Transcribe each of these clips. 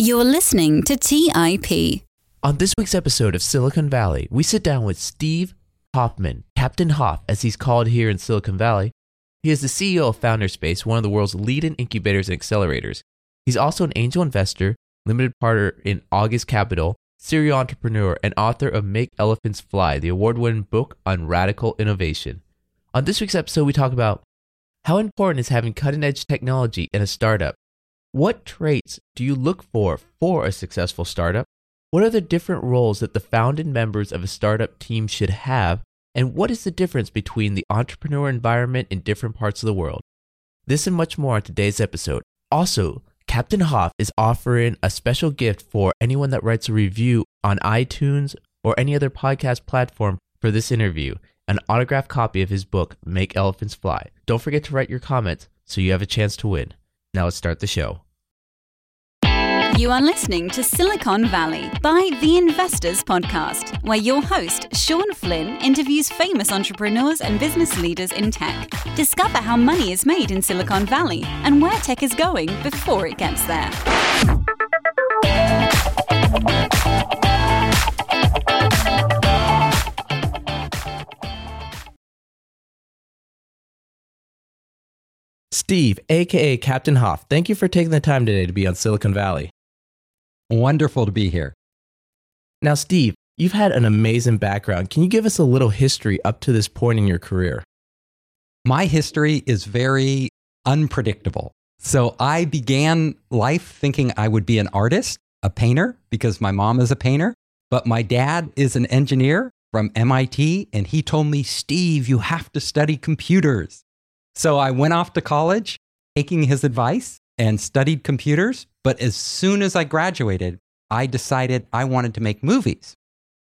You're listening to TIP. On this week's episode of Silicon Valley, we sit down with Steve Hoffman, Captain Hoff, as he's called here in Silicon Valley. He is the CEO of Founders Space, one of the world's leading incubators and accelerators. He's also an angel investor, limited partner in August Capital, serial entrepreneur, and author of Make Elephants Fly, the award winning book on radical innovation. On this week's episode, we talk about how important is having cutting edge technology in a startup? What traits do you look for for a successful startup? What are the different roles that the founding members of a startup team should have? And what is the difference between the entrepreneur environment in different parts of the world? This and much more on today's episode. Also, Captain Hoff is offering a special gift for anyone that writes a review on iTunes or any other podcast platform for this interview an autographed copy of his book, Make Elephants Fly. Don't forget to write your comments so you have a chance to win. Now let's start the show. You are listening to Silicon Valley by The Investors Podcast, where your host, Shawn Flynn, interviews famous entrepreneurs and business leaders in tech. Discover how money is made in Silicon Valley and where tech is going before it gets there. Steve, aka Captain Hoff, thank you for taking the time today to be on Silicon Valley. Wonderful to be here. Now, Steve, you've had an amazing background. Can you give us a little history up to this point in your career? My history is very unpredictable. So I began life thinking I would be an artist, a painter, because my mom is a painter. But my dad is an engineer from MIT, and he told me, Steve, you have to study computers. So I went off to college taking his advice and studied computers. But as soon as I graduated, I decided I wanted to make movies.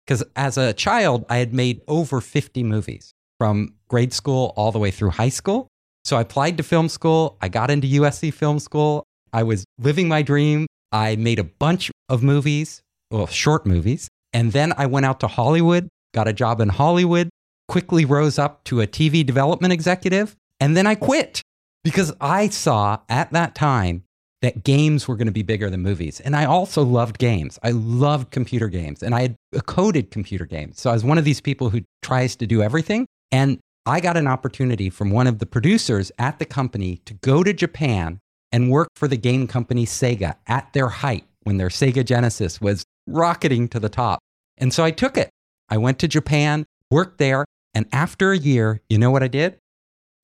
Because as a child, I had made over 50 movies from grade school all the way through high school. So I applied to film school. I got into USC Film School. I was living my dream. I made a bunch of movies, well, short movies. And then I went out to Hollywood, got a job in Hollywood, quickly rose up to a TV development executive. And then I quit because I saw at that time that games were going to be bigger than movies. And I also loved games. I loved computer games and I had coded computer games. So I was one of these people who tries to do everything. And I got an opportunity from one of the producers at the company to go to Japan and work for the game company Sega at their height when their Sega Genesis was rocketing to the top. And so I took it. I went to Japan, worked there, and after a year, you know what I did?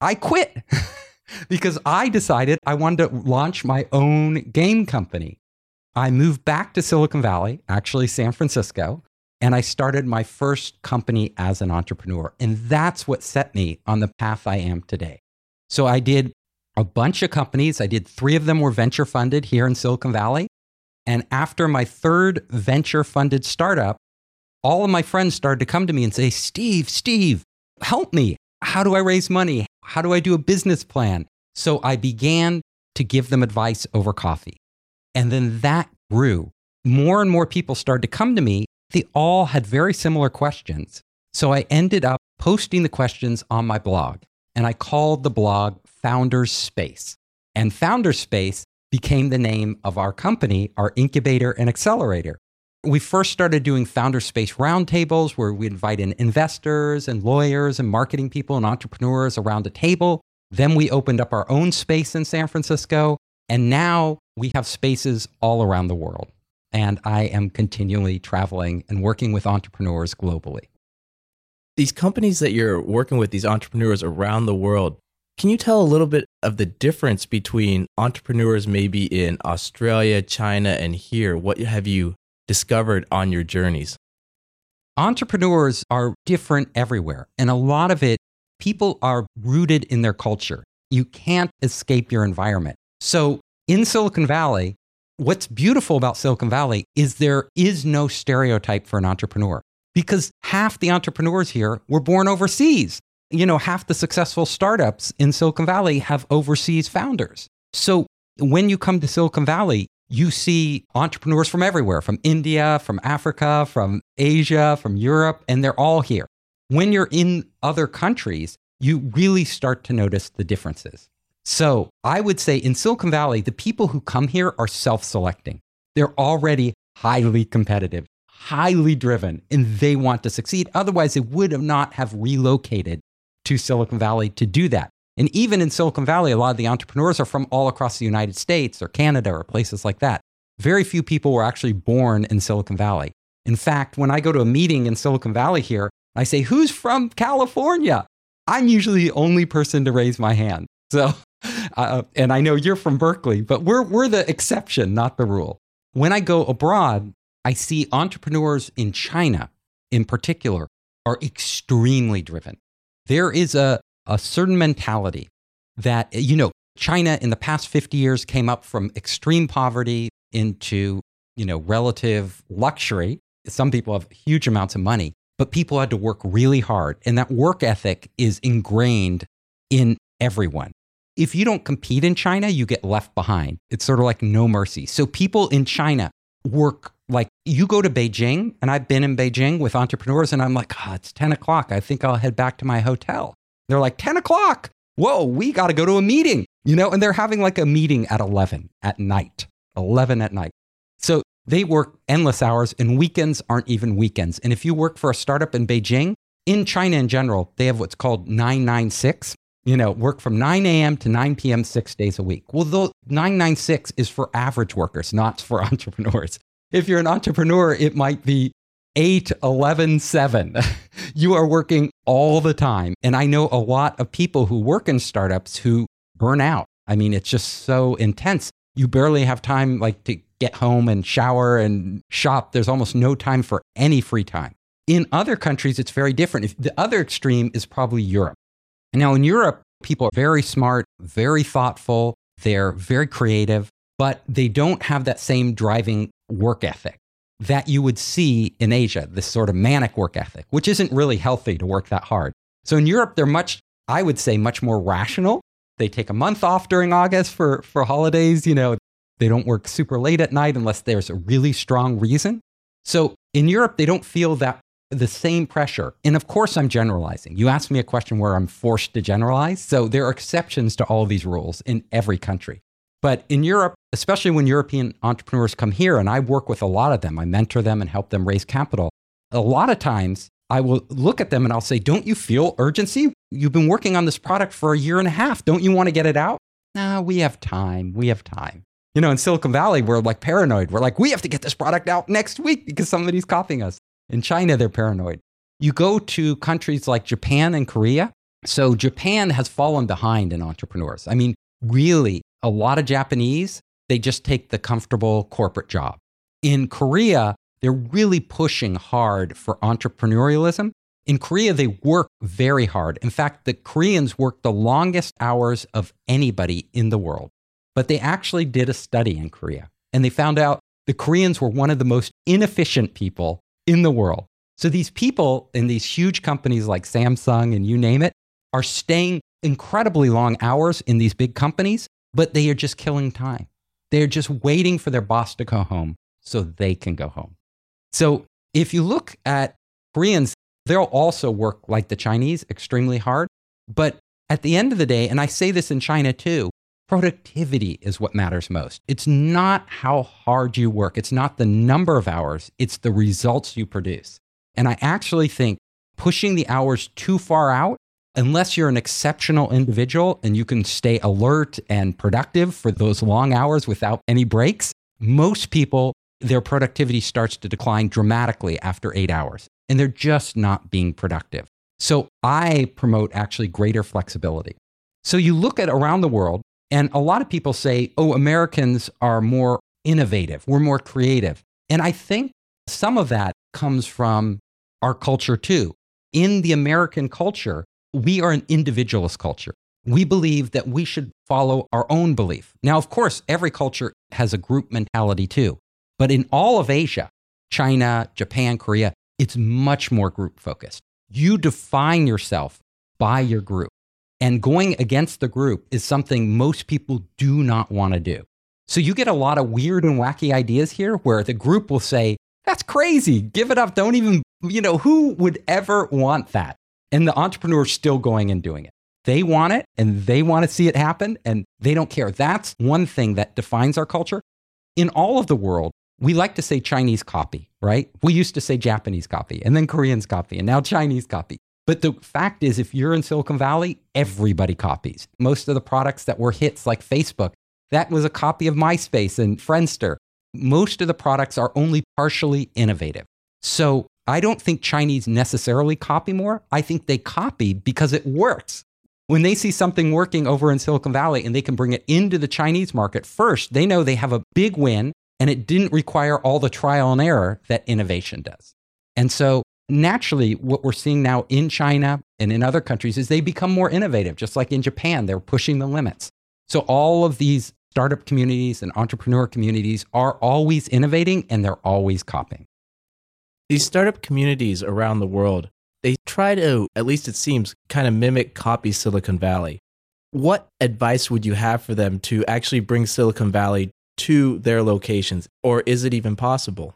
I quit because I decided I wanted to launch my own game company. I moved back to Silicon Valley, actually San Francisco, and I started my first company as an entrepreneur. And that's what set me on the path I am today. So I did a bunch of companies. I did three of them were venture funded here in Silicon Valley. And after my third venture funded startup, all of my friends started to come to me and say, Steve, Steve, help me. How do I raise money? How do I do a business plan? So I began to give them advice over coffee. And then that grew. More and more people started to come to me. They all had very similar questions. So I ended up posting the questions on my blog. And I called the blog Founders Space. And Founders Space became the name of our company, our incubator and accelerator. We first started doing founder space roundtables where we invite in investors and lawyers and marketing people and entrepreneurs around a table. Then we opened up our own space in San Francisco. And now we have spaces all around the world. And I am continually traveling and working with entrepreneurs globally. These companies that you're working with, these entrepreneurs around the world, can you tell a little bit of the difference between entrepreneurs maybe in Australia, China, and here? What have you discovered on your journeys? Entrepreneurs are different everywhere. And a lot of it, people are rooted in their culture. You can't escape your environment. So in Silicon Valley, what's beautiful about Silicon Valley is there is no stereotype for an entrepreneur because half the entrepreneurs here were born overseas. You know, half the successful startups in Silicon Valley have overseas founders. So when you come to Silicon Valley, you see entrepreneurs from everywhere from India, from Africa, from Asia, from Europe, and they're all here. When you're in other countries, you really start to notice the differences. So I would say in Silicon Valley, the people who come here are self selecting. They're already highly competitive, highly driven, and they want to succeed. Otherwise, they would not have relocated to Silicon Valley to do that. And even in Silicon Valley, a lot of the entrepreneurs are from all across the United States or Canada or places like that. Very few people were actually born in Silicon Valley. In fact, when I go to a meeting in Silicon Valley here, I say, Who's from California? I'm usually the only person to raise my hand. So, uh, and I know you're from Berkeley, but we're, we're the exception, not the rule. When I go abroad, I see entrepreneurs in China in particular are extremely driven. There is a, a certain mentality that, you know, China in the past 50 years came up from extreme poverty into, you know, relative luxury. Some people have huge amounts of money but people had to work really hard. And that work ethic is ingrained in everyone. If you don't compete in China, you get left behind. It's sort of like no mercy. So people in China work like you go to Beijing, and I've been in Beijing with entrepreneurs, and I'm like, oh, it's 10 o'clock. I think I'll head back to my hotel. They're like, 10 o'clock. Whoa, we got to go to a meeting, you know, and they're having like a meeting at 11 at night, 11 at night. So they work endless hours, and weekends aren't even weekends. And if you work for a startup in Beijing, in China in general, they have what's called 996. You know, work from 9 a.m. to 9 p.m. six days a week. Well, the 996 is for average workers, not for entrepreneurs. If you're an entrepreneur, it might be 8, 11, 7. you are working all the time. And I know a lot of people who work in startups who burn out. I mean, it's just so intense. You barely have time like to get home and shower and shop. There's almost no time for any free time. In other countries, it's very different. The other extreme is probably Europe. Now, in Europe, people are very smart, very thoughtful, they're very creative, but they don't have that same driving work ethic that you would see in Asia, this sort of manic work ethic, which isn't really healthy to work that hard. So in Europe, they're much, I would say, much more rational. They take a month off during August for, for holidays. You know, they don't work super late at night unless there's a really strong reason. So in Europe, they don't feel that the same pressure. And of course, I'm generalizing. You asked me a question where I'm forced to generalize. So there are exceptions to all these rules in every country. But in Europe, especially when European entrepreneurs come here, and I work with a lot of them, I mentor them and help them raise capital. A lot of times I will look at them and I'll say, Don't you feel urgency? You've been working on this product for a year and a half. Don't you want to get it out? Nah, we have time. We have time. You know, in Silicon Valley, we're like paranoid. We're like, we have to get this product out next week because somebody's copying us. In China, they're paranoid. You go to countries like Japan and Korea. So Japan has fallen behind in entrepreneurs. I mean, really, a lot of Japanese, they just take the comfortable corporate job. In Korea, they're really pushing hard for entrepreneurialism. In Korea, they work very hard. In fact, the Koreans work the longest hours of anybody in the world. But they actually did a study in Korea and they found out the Koreans were one of the most inefficient people in the world. So these people in these huge companies like Samsung and you name it are staying incredibly long hours in these big companies, but they are just killing time. They're just waiting for their boss to go home so they can go home. So if you look at Koreans, they'll also work like the Chinese extremely hard. But at the end of the day, and I say this in China too, productivity is what matters most. It's not how hard you work, it's not the number of hours, it's the results you produce. And I actually think pushing the hours too far out, unless you're an exceptional individual and you can stay alert and productive for those long hours without any breaks, most people, their productivity starts to decline dramatically after eight hours, and they're just not being productive. So I promote actually greater flexibility. So you look at around the world, and a lot of people say, oh, Americans are more innovative, we're more creative. And I think some of that comes from our culture too. In the American culture, we are an individualist culture. We believe that we should follow our own belief. Now, of course, every culture has a group mentality too. But in all of Asia, China, Japan, Korea, it's much more group focused. You define yourself by your group. And going against the group is something most people do not want to do. So you get a lot of weird and wacky ideas here where the group will say, that's crazy. Give it up. Don't even, you know, who would ever want that? And the entrepreneur's still going and doing it. They want it and they want to see it happen and they don't care. That's one thing that defines our culture. In all of the world, we like to say Chinese copy, right? We used to say Japanese copy and then Koreans copy and now Chinese copy. But the fact is, if you're in Silicon Valley, everybody copies. Most of the products that were hits, like Facebook, that was a copy of MySpace and Friendster. Most of the products are only partially innovative. So I don't think Chinese necessarily copy more. I think they copy because it works. When they see something working over in Silicon Valley and they can bring it into the Chinese market first, they know they have a big win and it didn't require all the trial and error that innovation does. And so naturally, what we're seeing now in China and in other countries is they become more innovative, just like in Japan, they're pushing the limits. So all of these startup communities and entrepreneur communities are always innovating and they're always copying. These startup communities around the world, they try to, at least it seems, kind of mimic copy Silicon Valley. What advice would you have for them to actually bring Silicon Valley to their locations, or is it even possible?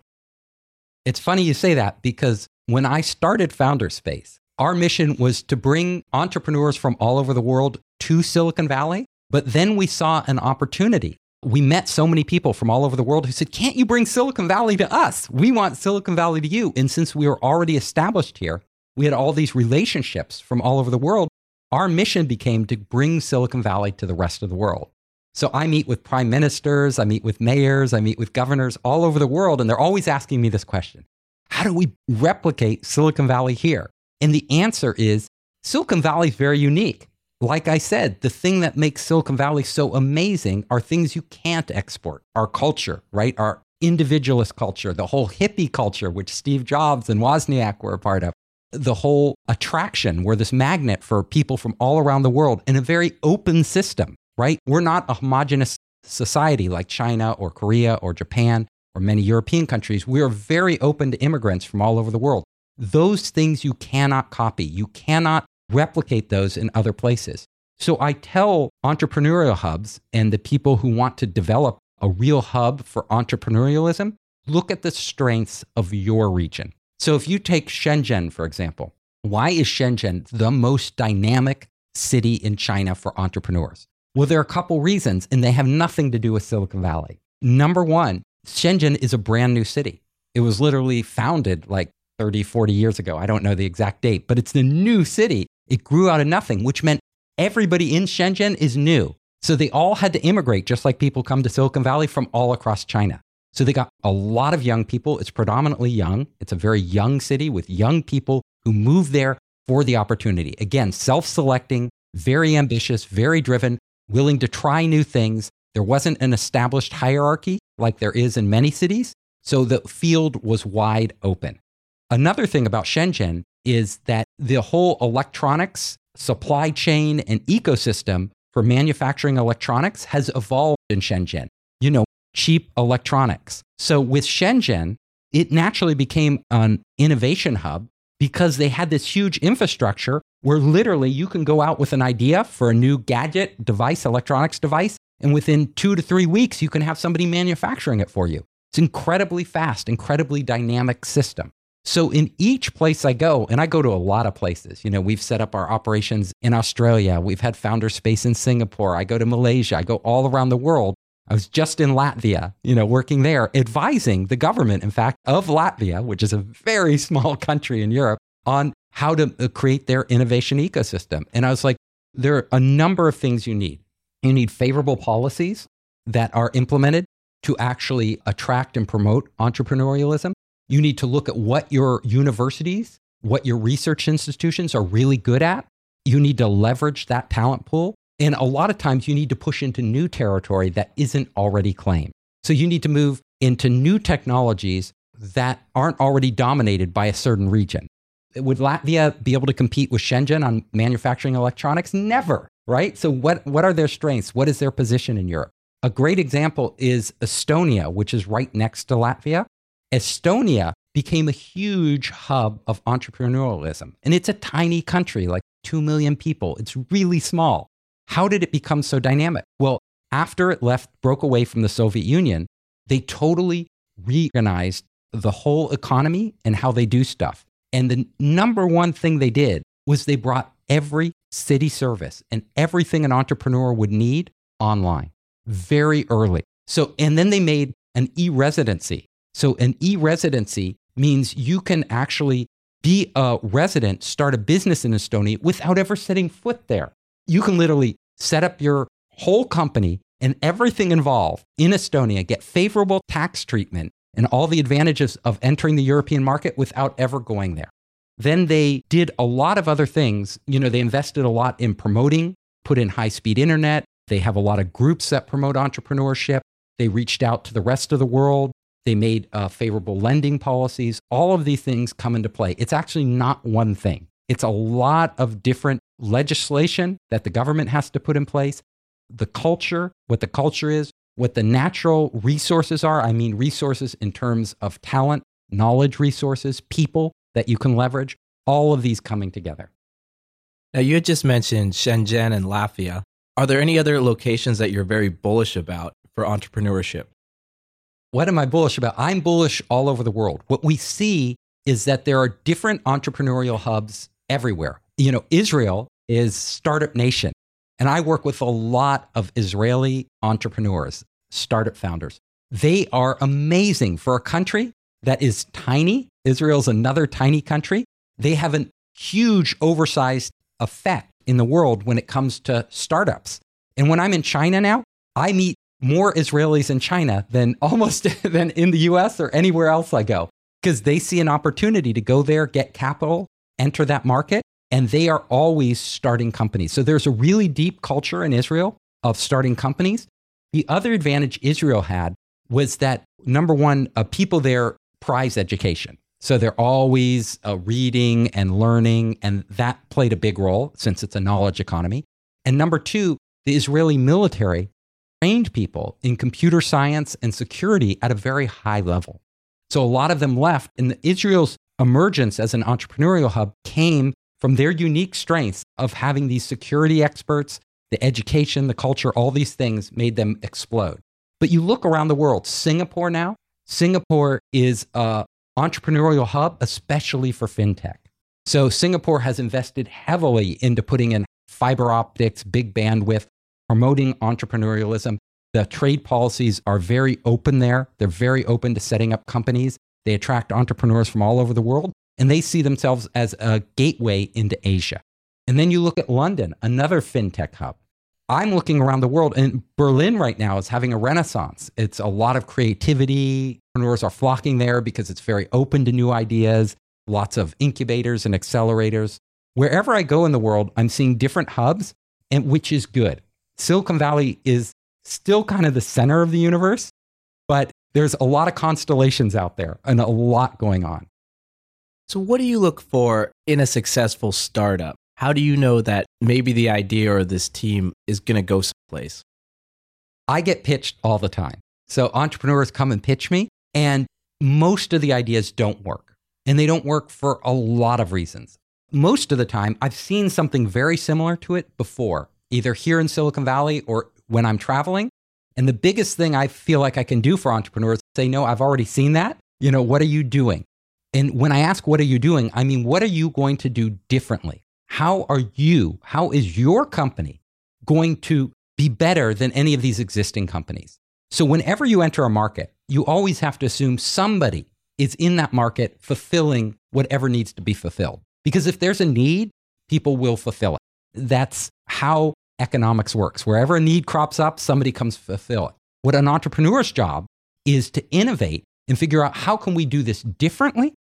It's funny you say that because when I started Founders Space, our mission was to bring entrepreneurs from all over the world to Silicon Valley. But then we saw an opportunity. We met so many people from all over the world who said, Can't you bring Silicon Valley to us? We want Silicon Valley to you. And since we were already established here, we had all these relationships from all over the world. Our mission became to bring Silicon Valley to the rest of the world. So I meet with prime ministers, I meet with mayors, I meet with governors all over the world, and they're always asking me this question how do we replicate Silicon Valley here? And the answer is Silicon Valley is very unique. Like I said, the thing that makes Silicon Valley so amazing are things you can't export our culture, right? Our individualist culture, the whole hippie culture, which Steve Jobs and Wozniak were a part of, the whole attraction, we're this magnet for people from all around the world in a very open system, right? We're not a homogenous society like China or Korea or Japan or many European countries, we are very open to immigrants from all over the world. Those things you cannot copy. You cannot replicate those in other places. So I tell entrepreneurial hubs and the people who want to develop a real hub for entrepreneurialism, look at the strengths of your region. So if you take Shenzhen, for example, why is Shenzhen the most dynamic city in China for entrepreneurs? Well, there are a couple reasons, and they have nothing to do with Silicon Valley. Number one, Shenzhen is a brand new city. It was literally founded like 30, 40 years ago. I don't know the exact date, but it's the new city. It grew out of nothing, which meant everybody in Shenzhen is new. So they all had to immigrate, just like people come to Silicon Valley from all across China. So they got a lot of young people. It's predominantly young. It's a very young city with young people who move there for the opportunity. Again, self selecting, very ambitious, very driven, willing to try new things. There wasn't an established hierarchy like there is in many cities. So the field was wide open. Another thing about Shenzhen is that the whole electronics supply chain and ecosystem for manufacturing electronics has evolved in Shenzhen. You know, cheap electronics. So with Shenzhen, it naturally became an innovation hub because they had this huge infrastructure where literally you can go out with an idea for a new gadget, device, electronics device, and within two to three weeks, you can have somebody manufacturing it for you. It's incredibly fast, incredibly dynamic system. So in each place I go, and I go to a lot of places, you know, we've set up our operations in Australia. We've had founder space in Singapore. I go to Malaysia. I go all around the world. I was just in Latvia, you know, working there, advising the government, in fact, of Latvia, which is a very small country in Europe, on how to uh, create their innovation ecosystem. And I was like, there are a number of things you need. You need favorable policies that are implemented to actually attract and promote entrepreneurialism. You need to look at what your universities, what your research institutions are really good at. You need to leverage that talent pool. And a lot of times you need to push into new territory that isn't already claimed. So you need to move into new technologies that aren't already dominated by a certain region. Would Latvia be able to compete with Shenzhen on manufacturing electronics? Never right? So, what, what are their strengths? What is their position in Europe? A great example is Estonia, which is right next to Latvia. Estonia became a huge hub of entrepreneurialism, and it's a tiny country, like 2 million people. It's really small. How did it become so dynamic? Well, after it left, broke away from the Soviet Union, they totally reorganized the whole economy and how they do stuff. And the number one thing they did was they brought every city service and everything an entrepreneur would need online very early. So, and then they made an e residency. So an e-residency means you can actually be a resident, start a business in Estonia without ever setting foot there. You can literally set up your whole company and everything involved in Estonia, get favorable tax treatment and all the advantages of entering the European market without ever going there. Then they did a lot of other things. You know, they invested a lot in promoting, put in high speed internet. They have a lot of groups that promote entrepreneurship. They reached out to the rest of the world. They made uh, favorable lending policies. All of these things come into play. It's actually not one thing, it's a lot of different legislation that the government has to put in place, the culture, what the culture is, what the natural resources are. I mean, resources in terms of talent, knowledge resources, people that you can leverage, all of these coming together. Now, you had just mentioned Shenzhen and Latvia. Are there any other locations that you're very bullish about for entrepreneurship? What am I bullish about? I'm bullish all over the world. What we see is that there are different entrepreneurial hubs everywhere. You know, Israel is startup nation. And I work with a lot of Israeli entrepreneurs, startup founders. They are amazing for a country that is tiny. Israel's another tiny country. They have a huge oversized effect in the world when it comes to startups. And when I'm in China now, I meet more Israelis in China than almost than in the US or anywhere else I go because they see an opportunity to go there, get capital, enter that market, and they are always starting companies. So there's a really deep culture in Israel of starting companies. The other advantage Israel had was that number one, uh, people there prize education. So they're always uh, reading and learning, and that played a big role since it's a knowledge economy. And number two, the Israeli military trained people in computer science and security at a very high level. So a lot of them left, and Israel's emergence as an entrepreneurial hub came from their unique strengths of having these security experts, the education, the culture, all these things made them explode. But you look around the world, Singapore now, Singapore is an entrepreneurial hub, especially for fintech. So Singapore has invested heavily into putting in fiber optics, big bandwidth, promoting entrepreneurialism. The trade policies are very open there. They're very open to setting up companies. They attract entrepreneurs from all over the world, and they see themselves as a gateway into Asia. And then you look at London, another fintech hub. I'm looking around the world, and Berlin right now is having a renaissance. It's a lot of creativity. Entrepreneurs are flocking there because it's very open to new ideas, lots of incubators and accelerators. Wherever I go in the world, I'm seeing different hubs, and which is good. Silicon Valley is still kind of the center of the universe, but there's a lot of constellations out there and a lot going on. So, what do you look for in a successful startup? How do you know that maybe the idea or this team is going to go someplace? I get pitched all the time. So, entrepreneurs come and pitch me, and most of the ideas don't work. And they don't work for a lot of reasons. Most of the time, I've seen something very similar to it before either here in Silicon Valley or when I'm traveling. And the biggest thing I feel like I can do for entrepreneurs is say, no, I've already seen that. You know, what are you doing? And when I ask, what are you doing? I mean, what are you going to do differently? How are you, how is your company going to be better than any of these existing companies? So, whenever you enter a market, you always have to assume somebody is in that market fulfilling whatever needs to be fulfilled. Because if there's a need, people will fulfill it. That's how economics works. Wherever a need crops up, somebody comes to fulfill it. What an entrepreneur's job is to innovate and figure out how can we do this differently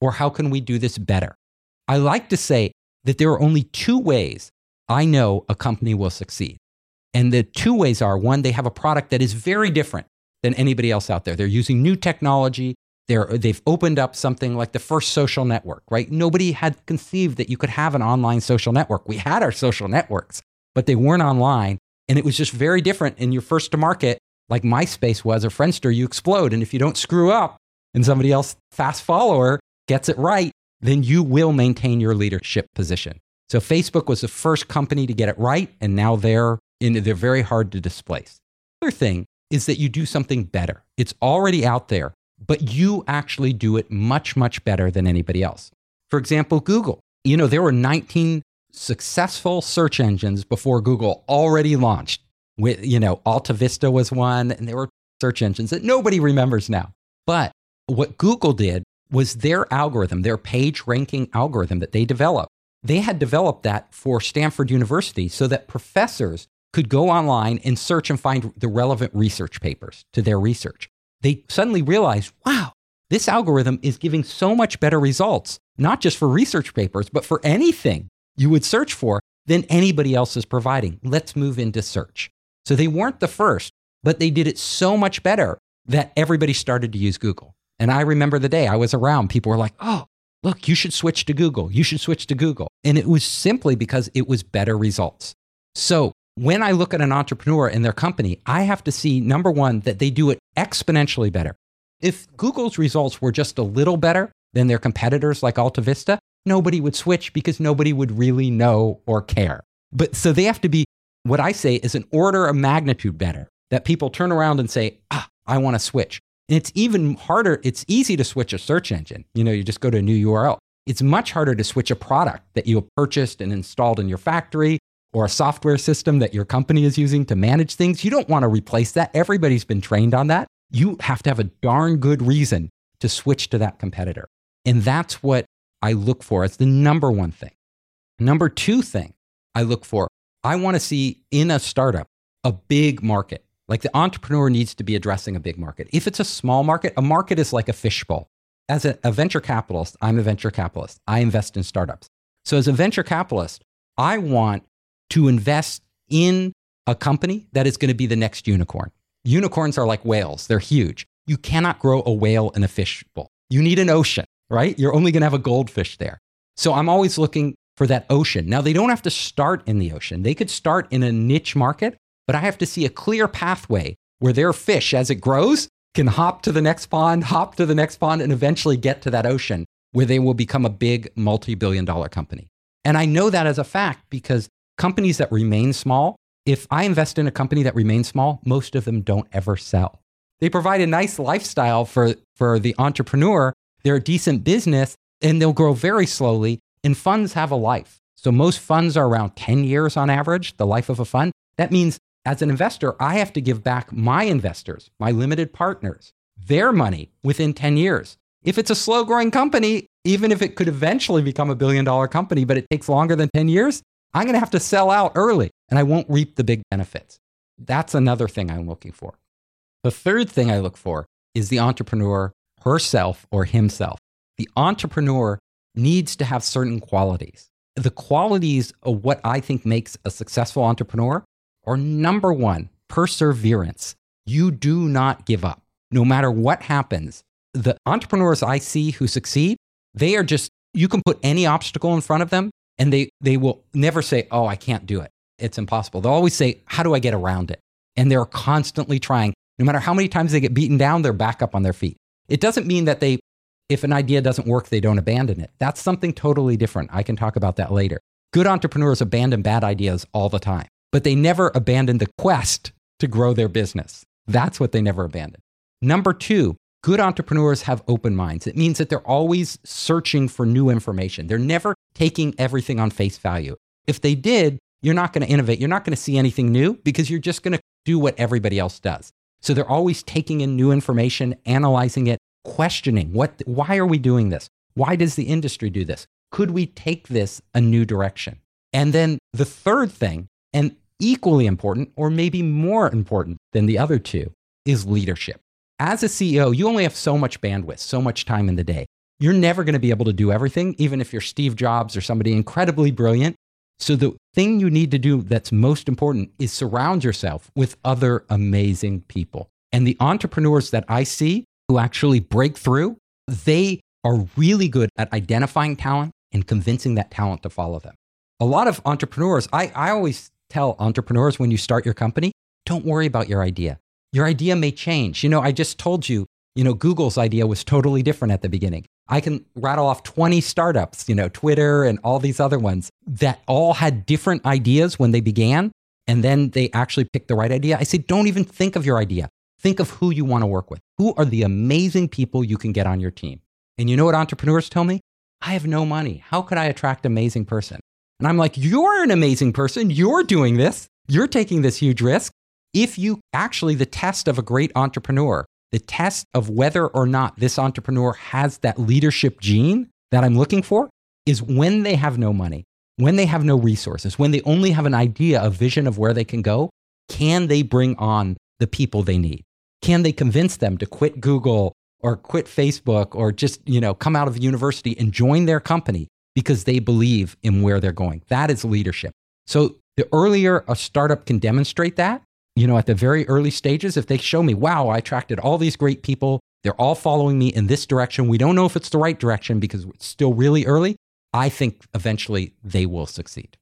or how can we do this better. I like to say that there are only two ways I know a company will succeed. And the two ways are one, they have a product that is very different than anybody else out there. They're using new technology. They're, they've opened up something like the first social network, right? Nobody had conceived that you could have an online social network. We had our social networks, but they weren't online. And it was just very different. In your first to market, like MySpace was or Friendster, you explode. And if you don't screw up and somebody else, fast follower, gets it right, then you will maintain your leadership position. So Facebook was the first company to get it right, and now they're in, they're very hard to displace. The other thing is that you do something better. It's already out there, but you actually do it much, much better than anybody else. For example, Google. You know, there were 19 successful search engines before Google already launched. With, you know, AltaVista was one, and there were search engines that nobody remembers now. But what Google did was their algorithm, their page ranking algorithm that they developed. They had developed that for Stanford University so that professors could go online and search and find the relevant research papers to their research. They suddenly realized, wow, this algorithm is giving so much better results, not just for research papers, but for anything you would search for than anybody else is providing. Let's move into search. So they weren't the first, but they did it so much better that everybody started to use Google. And I remember the day I was around, people were like, oh, look, you should switch to Google. You should switch to Google. And it was simply because it was better results. So when I look at an entrepreneur and their company, I have to see number one, that they do it exponentially better. If Google's results were just a little better than their competitors like AltaVista, nobody would switch because nobody would really know or care. But so they have to be what I say is an order of magnitude better that people turn around and say, ah, I want to switch. And it's even harder. It's easy to switch a search engine. You know, you just go to a new URL. It's much harder to switch a product that you have purchased and installed in your factory or a software system that your company is using to manage things. You don't want to replace that. Everybody's been trained on that. You have to have a darn good reason to switch to that competitor. And that's what I look for as the number one thing. Number two thing I look for, I want to see in a startup a big market. Like the entrepreneur needs to be addressing a big market. If it's a small market, a market is like a fishbowl. As a, a venture capitalist, I'm a venture capitalist. I invest in startups. So as a venture capitalist, I want to invest in a company that is going to be the next unicorn. Unicorns are like whales, they're huge. You cannot grow a whale in a fishbowl. You need an ocean, right? You're only going to have a goldfish there. So I'm always looking for that ocean. Now, they don't have to start in the ocean, they could start in a niche market, but I have to see a clear pathway where their fish, as it grows, can hop to the next pond, hop to the next pond, and eventually get to that ocean where they will become a big multi billion dollar company. And I know that as a fact because companies that remain small, if I invest in a company that remains small, most of them don't ever sell. They provide a nice lifestyle for, for the entrepreneur. They're a decent business and they'll grow very slowly. And funds have a life. So most funds are around 10 years on average, the life of a fund. That means as an investor, I have to give back my investors, my limited partners, their money within 10 years. If it's a slow growing company, even if it could eventually become a billion dollar company, but it takes longer than 10 years, I'm going to have to sell out early and I won't reap the big benefits. That's another thing I'm looking for. The third thing I look for is the entrepreneur herself or himself. The entrepreneur needs to have certain qualities. The qualities of what I think makes a successful entrepreneur are number one, perseverance. You do not give up. No matter what happens, the entrepreneurs I see who succeed, they are just, you can put any obstacle in front of them and they, they will never say, Oh, I can't do it. It's impossible. They'll always say, How do I get around it? And they're constantly trying. No matter how many times they get beaten down, they're back up on their feet. It doesn't mean that they, if an idea doesn't work, they don't abandon it. That's something totally different. I can talk about that later. Good entrepreneurs abandon bad ideas all the time, but they never abandon the quest to grow their business. That's what they never abandon. Number two, good entrepreneurs have open minds. It means that they're always searching for new information. They're never taking everything on face value. If they did, you're not going to innovate. You're not going to see anything new because you're just going to do what everybody else does. So they're always taking in new information, analyzing it, questioning what why are we doing this? Why does the industry do this? Could we take this a new direction? And then the third thing, and equally important or maybe more important than the other two, is leadership. As a CEO, you only have so much bandwidth, so much time in the day. You're never going to be able to do everything, even if you're Steve Jobs or somebody incredibly brilliant. So, the thing you need to do that's most important is surround yourself with other amazing people. And the entrepreneurs that I see who actually break through, they are really good at identifying talent and convincing that talent to follow them. A lot of entrepreneurs, I, I always tell entrepreneurs when you start your company, don't worry about your idea. Your idea may change. You know, I just told you, you know, Google's idea was totally different at the beginning. I can rattle off 20 startups, you know, Twitter and all these other ones that all had different ideas when they began. And then they actually picked the right idea. I say, don't even think of your idea. Think of who you want to work with. Who are the amazing people you can get on your team? And you know what entrepreneurs tell me? I have no money. How could I attract an amazing person? And I'm like, you're an amazing person. You're doing this. You're taking this huge risk. If you actually, the test of a great entrepreneur the test of whether or not this entrepreneur has that leadership gene that I'm looking for is when they have no money, when they have no resources, when they only have an idea, a vision of where they can go, can they bring on the people they need? Can they convince them to quit Google or quit Facebook or just, you know, come out of university and join their company because they believe in where they're going? That is leadership. So the earlier a startup can demonstrate that, you know, at the very early stages, if they show me, wow, I attracted all these great people, they're all following me in this direction. We don't know if it's the right direction because it's still really early. I think eventually they will succeed.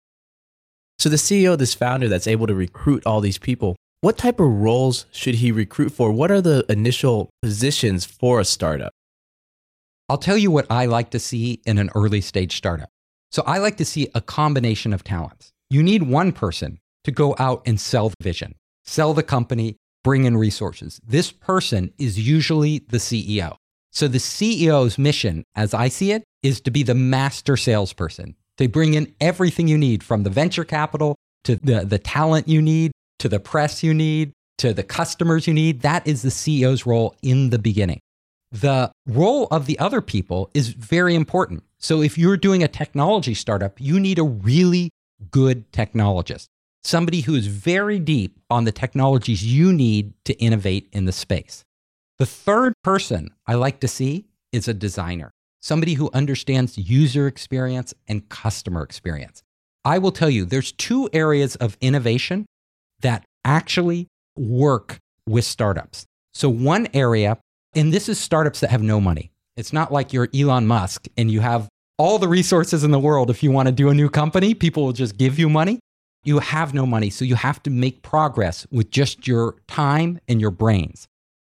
So the CEO, this founder that's able to recruit all these people, what type of roles should he recruit for? What are the initial positions for a startup? I'll tell you what I like to see in an early stage startup. So I like to see a combination of talents. You need one person to go out and sell the vision, sell the company, bring in resources. This person is usually the CEO. So the CEO's mission, as I see it, is to be the master salesperson. They bring in everything you need from the venture capital to the, the talent you need, to the press you need, to the customers you need. That is the CEO's role in the beginning. The role of the other people is very important. So if you're doing a technology startup, you need a really good technologist, somebody who is very deep on the technologies you need to innovate in the space. The third person I like to see is a designer, somebody who understands user experience and customer experience. I will tell you, there's two areas of innovation that actually work with startups. So, one area, and this is startups that have no money. It's not like you're Elon Musk and you have all the resources in the world. If you want to do a new company, people will just give you money. You have no money. So, you have to make progress with just your time and your brains.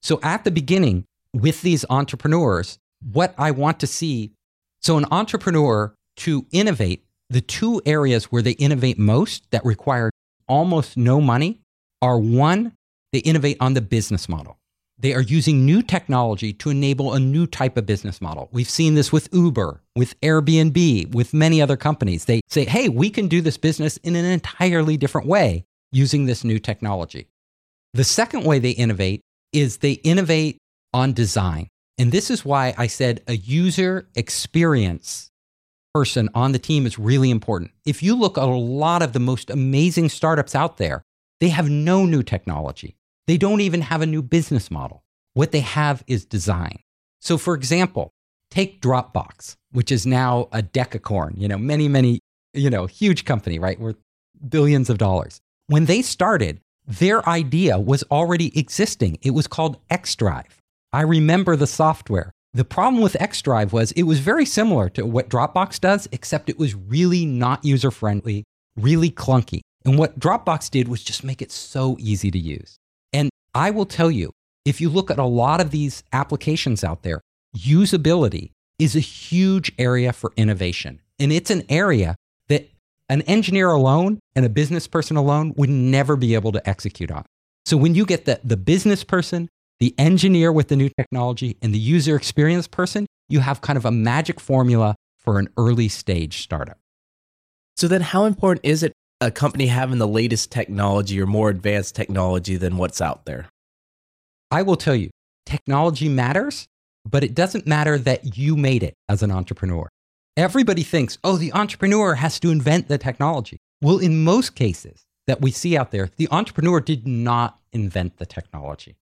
So, at the beginning, with these entrepreneurs, what I want to see so, an entrepreneur to innovate, the two areas where they innovate most that require almost no money are one, they innovate on the business model. They are using new technology to enable a new type of business model. We've seen this with Uber, with Airbnb, with many other companies. They say, hey, we can do this business in an entirely different way using this new technology. The second way they innovate is they innovate on design. And this is why I said a user experience person on the team is really important. If you look at a lot of the most amazing startups out there, they have no new technology. They don't even have a new business model. What they have is design. So, for example, take Dropbox, which is now a decacorn, you know, many, many, you know, huge company, right? Worth billions of dollars. When they started, their idea was already existing. It was called xDrive. I remember the software. The problem with xDrive was it was very similar to what Dropbox does, except it was really not user friendly, really clunky. And what Dropbox did was just make it so easy to use. I will tell you, if you look at a lot of these applications out there, usability is a huge area for innovation. And it's an area that an engineer alone and a business person alone would never be able to execute on. So when you get the, the business person the engineer with the new technology and the user experience person, you have kind of a magic formula for an early stage startup. So then how important is it a company having the latest technology or more advanced technology than what's out there? I will tell you, technology matters, but it doesn't matter that you made it as an entrepreneur. Everybody thinks, oh, the entrepreneur has to invent the technology. Well, in most cases that we see out there, the entrepreneur did not invent the technology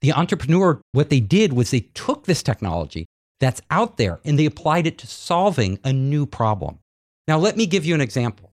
the entrepreneur, what they did was they took this technology that's out there and they applied it to solving a new problem. Now, let me give you an example.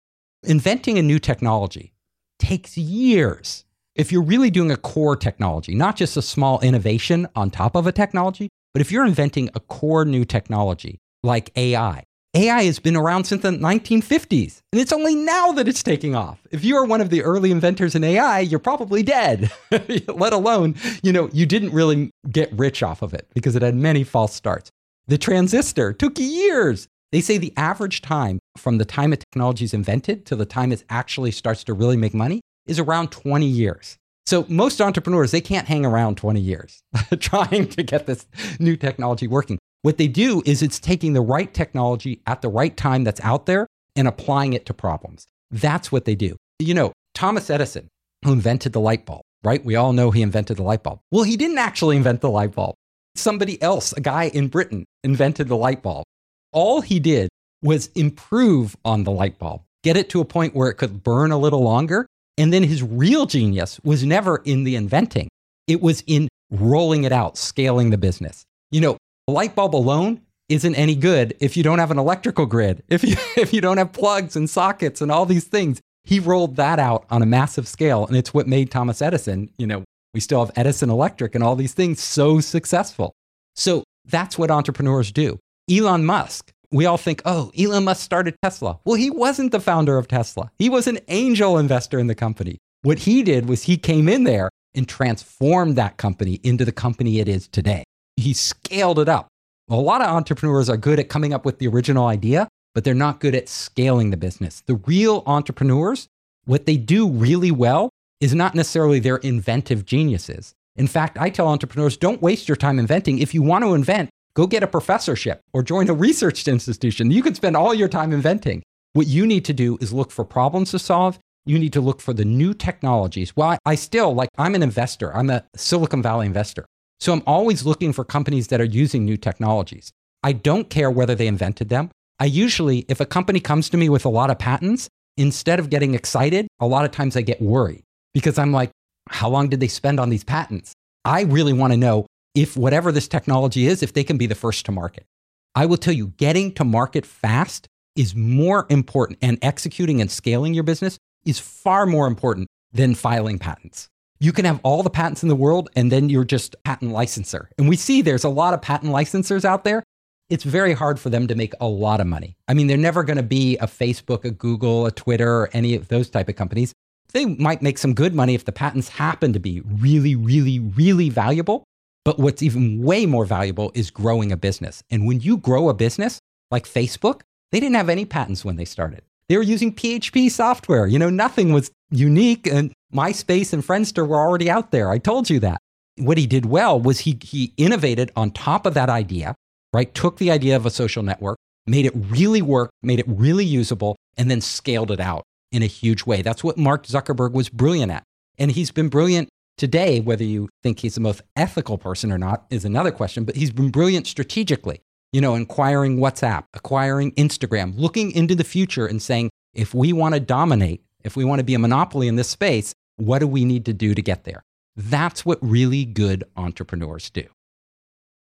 Inventing a new technology takes years. If you're really doing a core technology, not just a small innovation on top of a technology, but if you're inventing a core new technology like AI, AI has been around since the 1950s, and it's only now that it's taking off. If you are one of the early inventors in AI, you're probably dead, let alone, you know, you didn't really get rich off of it because it had many false starts. The transistor took years. They say the average time from the time a technology is invented to the time it actually starts to really make money is around 20 years. So most entrepreneurs, they can't hang around 20 years trying to get this new technology working. What they do is it's taking the right technology at the right time that's out there and applying it to problems. That's what they do. You know, Thomas Edison, who invented the light bulb, right? We all know he invented the light bulb. Well, he didn't actually invent the light bulb. Somebody else, a guy in Britain, invented the light bulb. All he did was improve on the light bulb, get it to a point where it could burn a little longer. And then his real genius was never in the inventing, it was in rolling it out, scaling the business. You know, a light bulb alone isn't any good if you don't have an electrical grid, if you, if you don't have plugs and sockets and all these things. He rolled that out on a massive scale. And it's what made Thomas Edison, you know, we still have Edison Electric and all these things so successful. So that's what entrepreneurs do. Elon Musk, we all think, oh, Elon Musk started Tesla. Well, he wasn't the founder of Tesla, he was an angel investor in the company. What he did was he came in there and transformed that company into the company it is today. He scaled it up. A lot of entrepreneurs are good at coming up with the original idea, but they're not good at scaling the business. The real entrepreneurs, what they do really well is not necessarily their inventive geniuses. In fact, I tell entrepreneurs don't waste your time inventing. If you want to invent, go get a professorship or join a research institution. You can spend all your time inventing. What you need to do is look for problems to solve. You need to look for the new technologies. Well, I still like, I'm an investor, I'm a Silicon Valley investor. So I'm always looking for companies that are using new technologies. I don't care whether they invented them. I usually, if a company comes to me with a lot of patents, instead of getting excited, a lot of times I get worried because I'm like, how long did they spend on these patents? I really want to know if whatever this technology is, if they can be the first to market. I will tell you, getting to market fast is more important, and executing and scaling your business is far more important than filing patents. You can have all the patents in the world, and then you're just patent licensor. And we see there's a lot of patent licensors out there. It's very hard for them to make a lot of money. I mean, they're never going to be a Facebook, a Google, a Twitter, or any of those type of companies. They might make some good money if the patents happen to be really, really, really valuable. But what's even way more valuable is growing a business. And when you grow a business like Facebook, they didn't have any patents when they started. They were using PHP software. You know, nothing was unique and MySpace and Friendster were already out there. I told you that. What he did well was he, he innovated on top of that idea, right? Took the idea of a social network, made it really work, made it really usable, and then scaled it out in a huge way. That's what Mark Zuckerberg was brilliant at. And he's been brilliant today. Whether you think he's the most ethical person or not is another question, but he's been brilliant strategically. You know, acquiring WhatsApp, acquiring Instagram, looking into the future and saying, if we want to dominate, if we want to be a monopoly in this space, what do we need to do to get there? That's what really good entrepreneurs do.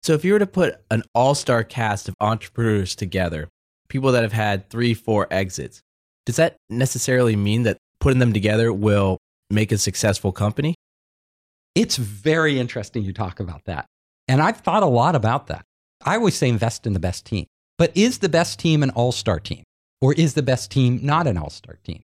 So, if you were to put an all star cast of entrepreneurs together, people that have had three, four exits, does that necessarily mean that putting them together will make a successful company? It's very interesting you talk about that. And I've thought a lot about that. I always say invest in the best team. But is the best team an all star team? Or is the best team not an all star team?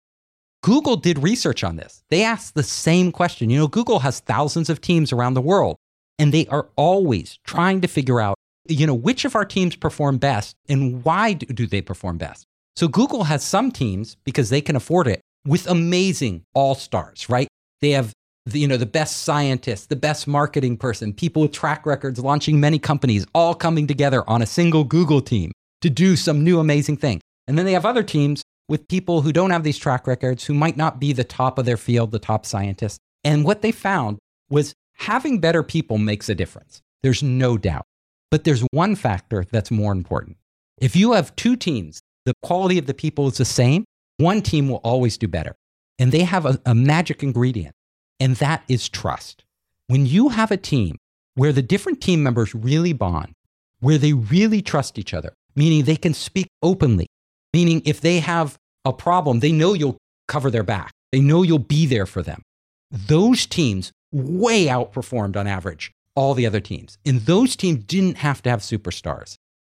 Google did research on this. They asked the same question. You know, Google has thousands of teams around the world, and they are always trying to figure out, you know, which of our teams perform best and why do they perform best. So Google has some teams because they can afford it with amazing all stars, right? They have the, you know the best scientists, the best marketing person, people with track records launching many companies, all coming together on a single Google team to do some new amazing thing. And then they have other teams with people who don't have these track records, who might not be the top of their field, the top scientists. And what they found was having better people makes a difference. There's no doubt. But there's one factor that's more important. If you have two teams, the quality of the people is the same, one team will always do better. And they have a, a magic ingredient, and that is trust. When you have a team where the different team members really bond, where they really trust each other, meaning they can speak openly, Meaning, if they have a problem, they know you'll cover their back, they know you'll be there for them. Those teams way outperformed on average all the other teams. And those teams didn't have to have superstars.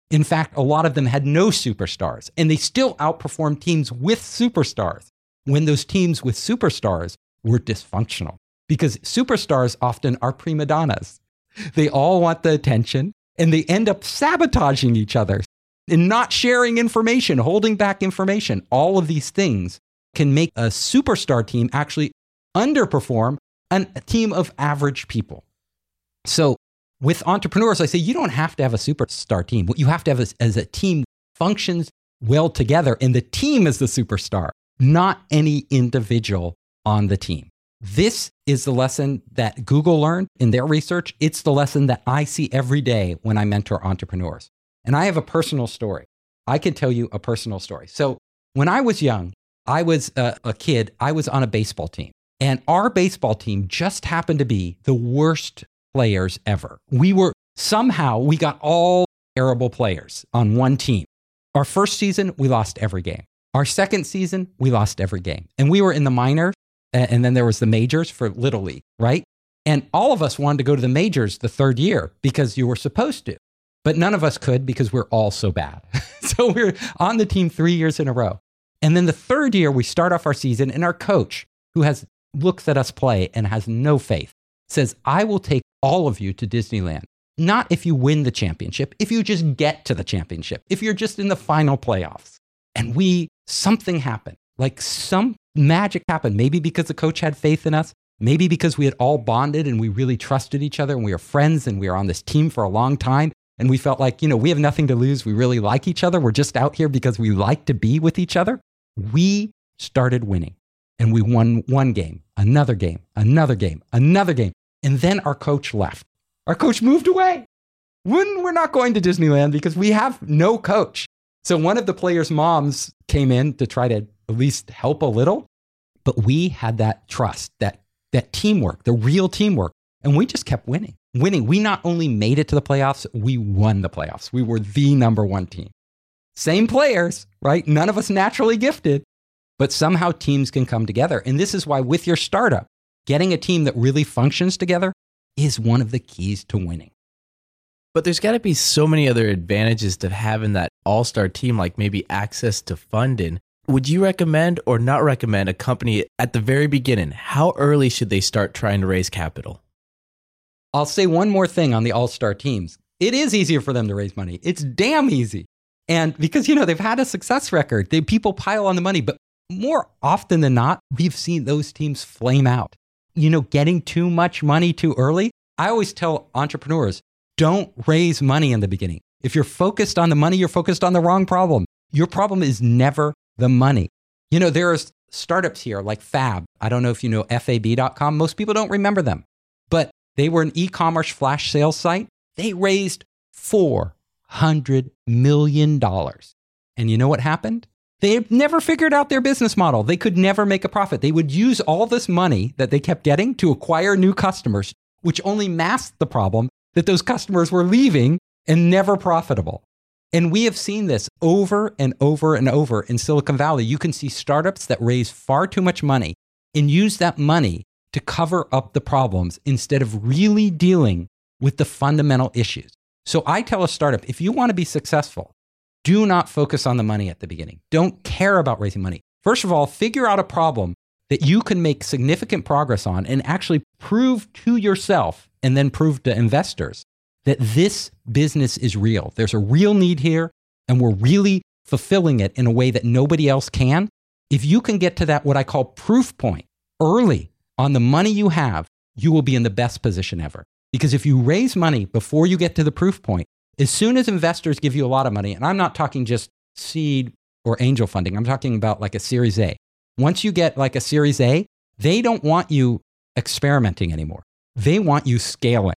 In fact, a lot of them had no superstars, and they still outperformed teams with superstars when those teams with superstars were dysfunctional. Because superstars often are prima donnas. They all want the attention, and they end up sabotaging each other and not sharing information, holding back information. All of these things can make a superstar team actually underperform a team of average people. So, with entrepreneurs, I say you don't have to have a superstar team. What you have to have is, is a team functions well together, and the team is the superstar, not any individual on the team. This is the lesson that Google learned in their research. It's the lesson that I see every day when I mentor entrepreneurs. And I have a personal story. I can tell you a personal story. So, when I was young, I was a, a kid, I was on a baseball team. And our baseball team just happened to be the worst players ever. We were somehow, we got all terrible players on one team. Our first season, we lost every game. Our second season, we lost every game. And we were in the minors, and then there was the majors for Little League, right? And all of us wanted to go to the majors the third year because you were supposed to. But none of us could because we're all so bad. so we're on the team three years in a row. And then the third year, we start off our season, and our coach, who has looks at us play and has no faith, says, I will take all of you to Disneyland. Not if you win the championship, if you just get to the championship, if you're just in the final playoffs. And we, something happened, like some magic happened. Maybe because the coach had faith in us, maybe because we had all bonded and we really trusted each other and we were friends and we were on this team for a long time. And we felt like, you know, we have nothing to lose. We really like each other. We're just out here because we like to be with each other. We started winning and we won one game, another game, another game, another game. And then our coach left. Our coach moved away. When we're not going to Disneyland because we have no coach. So one of the players' moms came in to try to at least help a little, but we had that trust, that that teamwork, the real teamwork, and we just kept winning. Winning. We not only made it to the playoffs, we won the playoffs. We were the number 1 team. Same players, right? None of us naturally gifted, but somehow teams can come together. And this is why, with your startup, getting a team that really functions together is one of the keys to winning. But there's got to be so many other advantages to having that all star team, like maybe access to funding. Would you recommend or not recommend a company at the very beginning? How early should they start trying to raise capital? I'll say one more thing on the all star teams. It is easier for them to raise money. It's damn easy. And because, you know, they've had a success record, they, people pile on the money. But more often than not, we've seen those teams flame out. You know, getting too much money too early. I always tell entrepreneurs don't raise money in the beginning. If you're focused on the money, you're focused on the wrong problem. Your problem is never the money. You know, there are startups here like Fab. I don't know if you know FAB.com. Most people don't remember them, but they were an e commerce flash sales site. They raised $400 million. And you know what happened? They never figured out their business model. They could never make a profit. They would use all this money that they kept getting to acquire new customers, which only masked the problem that those customers were leaving and never profitable. And we have seen this over and over and over in Silicon Valley. You can see startups that raise far too much money and use that money to cover up the problems instead of really dealing with the fundamental issues. So I tell a startup if you want to be successful, do not focus on the money at the beginning. Don't care about raising money. First of all, figure out a problem that you can make significant progress on and actually prove to yourself and then prove to investors that this business is real. There's a real need here and we're really fulfilling it in a way that nobody else can. If you can get to that, what I call proof point early on the money you have, you will be in the best position ever. Because if you raise money before you get to the proof point, as soon as investors give you a lot of money, and I'm not talking just seed or angel funding, I'm talking about like a Series A. Once you get like a Series A, they don't want you experimenting anymore. They want you scaling.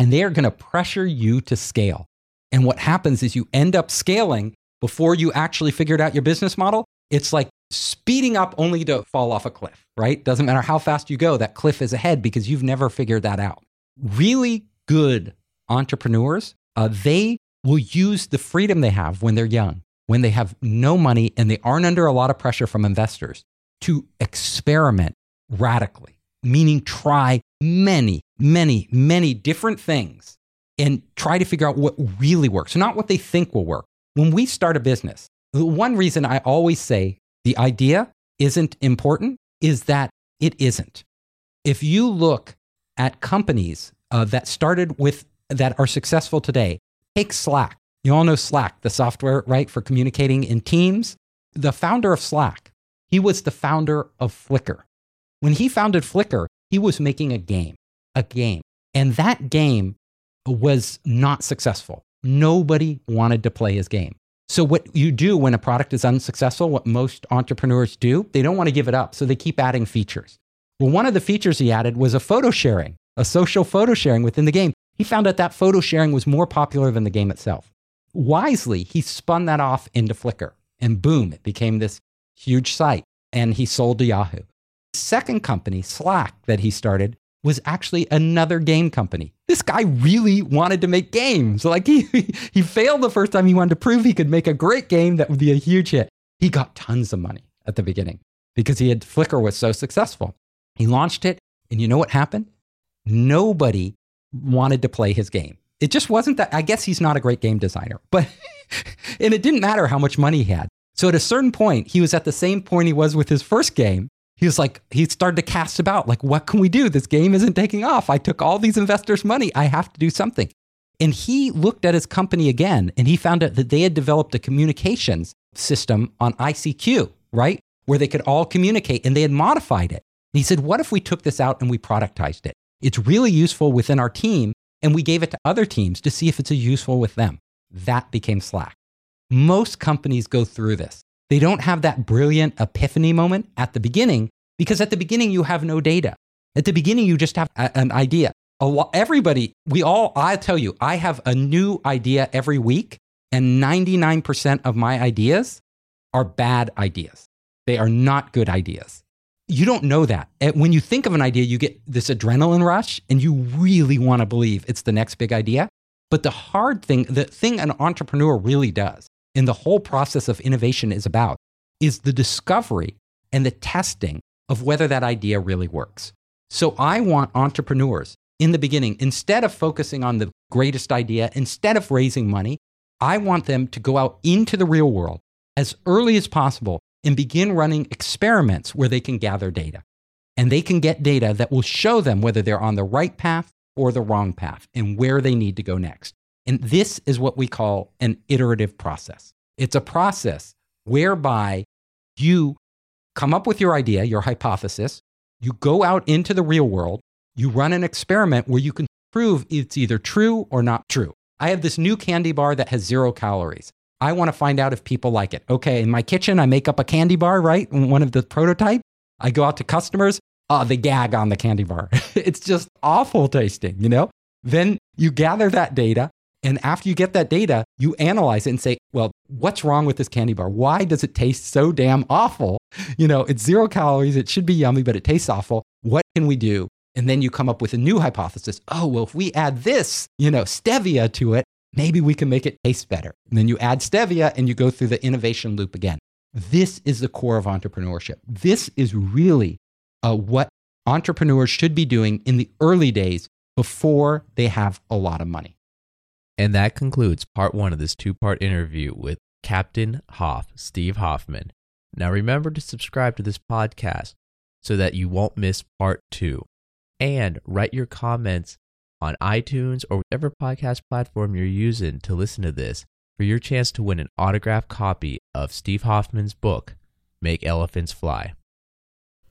And they are going to pressure you to scale. And what happens is you end up scaling before you actually figured out your business model. It's like speeding up only to fall off a cliff, right? Doesn't matter how fast you go, that cliff is ahead because you've never figured that out. Really good entrepreneurs uh, they will use the freedom they have when they're young, when they have no money and they aren't under a lot of pressure from investors to experiment radically, meaning try many, many, many different things and try to figure out what really works, not what they think will work. When we start a business, the one reason I always say the idea isn't important is that it isn't. If you look at companies uh, that started with that are successful today. Take Slack. You all know Slack, the software, right, for communicating in teams. The founder of Slack, he was the founder of Flickr. When he founded Flickr, he was making a game, a game. And that game was not successful. Nobody wanted to play his game. So, what you do when a product is unsuccessful, what most entrepreneurs do, they don't want to give it up. So, they keep adding features. Well, one of the features he added was a photo sharing, a social photo sharing within the game. He found out that photo sharing was more popular than the game itself. Wisely, he spun that off into Flickr, and boom, it became this huge site, and he sold to Yahoo. Second company, Slack, that he started was actually another game company. This guy really wanted to make games. Like he he failed the first time he wanted to prove he could make a great game that would be a huge hit. He got tons of money at the beginning because he had Flickr was so successful. He launched it and you know what happened? Nobody wanted to play his game. It just wasn't that I guess he's not a great game designer. But and it didn't matter how much money he had. So at a certain point, he was at the same point he was with his first game he was like, he started to cast about, like, what can we do? This game isn't taking off. I took all these investors' money. I have to do something. And he looked at his company again and he found out that they had developed a communications system on ICQ, right? Where they could all communicate and they had modified it. And he said, What if we took this out and we productized it? It's really useful within our team and we gave it to other teams to see if it's useful with them. That became Slack. Most companies go through this. They don't have that brilliant epiphany moment at the beginning because at the beginning you have no data. At the beginning you just have a, an idea. Lo- everybody, we all, I tell you, I have a new idea every week, and 99% of my ideas are bad ideas. They are not good ideas. You don't know that. When you think of an idea, you get this adrenaline rush and you really want to believe it's the next big idea. But the hard thing, the thing an entrepreneur really does and the whole process of innovation is about is the discovery and the testing of whether that idea really works. So I want entrepreneurs in the beginning, instead of focusing on the greatest idea, instead of raising money, I want them to go out into the real world as early as possible and begin running experiments where they can gather data. And they can get data that will show them whether they're on the right path or the wrong path and where they need to go next. And this is what we call an iterative process. It's a process whereby you come up with your idea, your hypothesis, you go out into the real world, you run an experiment where you can prove it's either true or not true. I have this new candy bar that has zero calories. I want to find out if people like it. Okay, in my kitchen, I make up a candy bar, right? One of the prototype. I go out to customers. Oh, they gag on the candy bar. it's just awful tasting, you know? Then you gather that data. And after you get that data, you analyze it and say, well, what's wrong with this candy bar? Why does it taste so damn awful? You know, it's zero calories. It should be yummy, but it tastes awful. What can we do? And then you come up with a new hypothesis. Oh, well, if we add this, you know, stevia to it, maybe we can make it taste better. And then you add stevia and you go through the innovation loop again. This is the core of entrepreneurship. This is really uh, what entrepreneurs should be doing in the early days before they have a lot of money. And that concludes part one of this two part interview with Captain Hoff, Steve Hoffman. Now remember to subscribe to this podcast so that you won't miss part two. And write your comments on iTunes or whatever podcast platform you're using to listen to this for your chance to win an autographed copy of Steve Hoffman's book, Make Elephants Fly.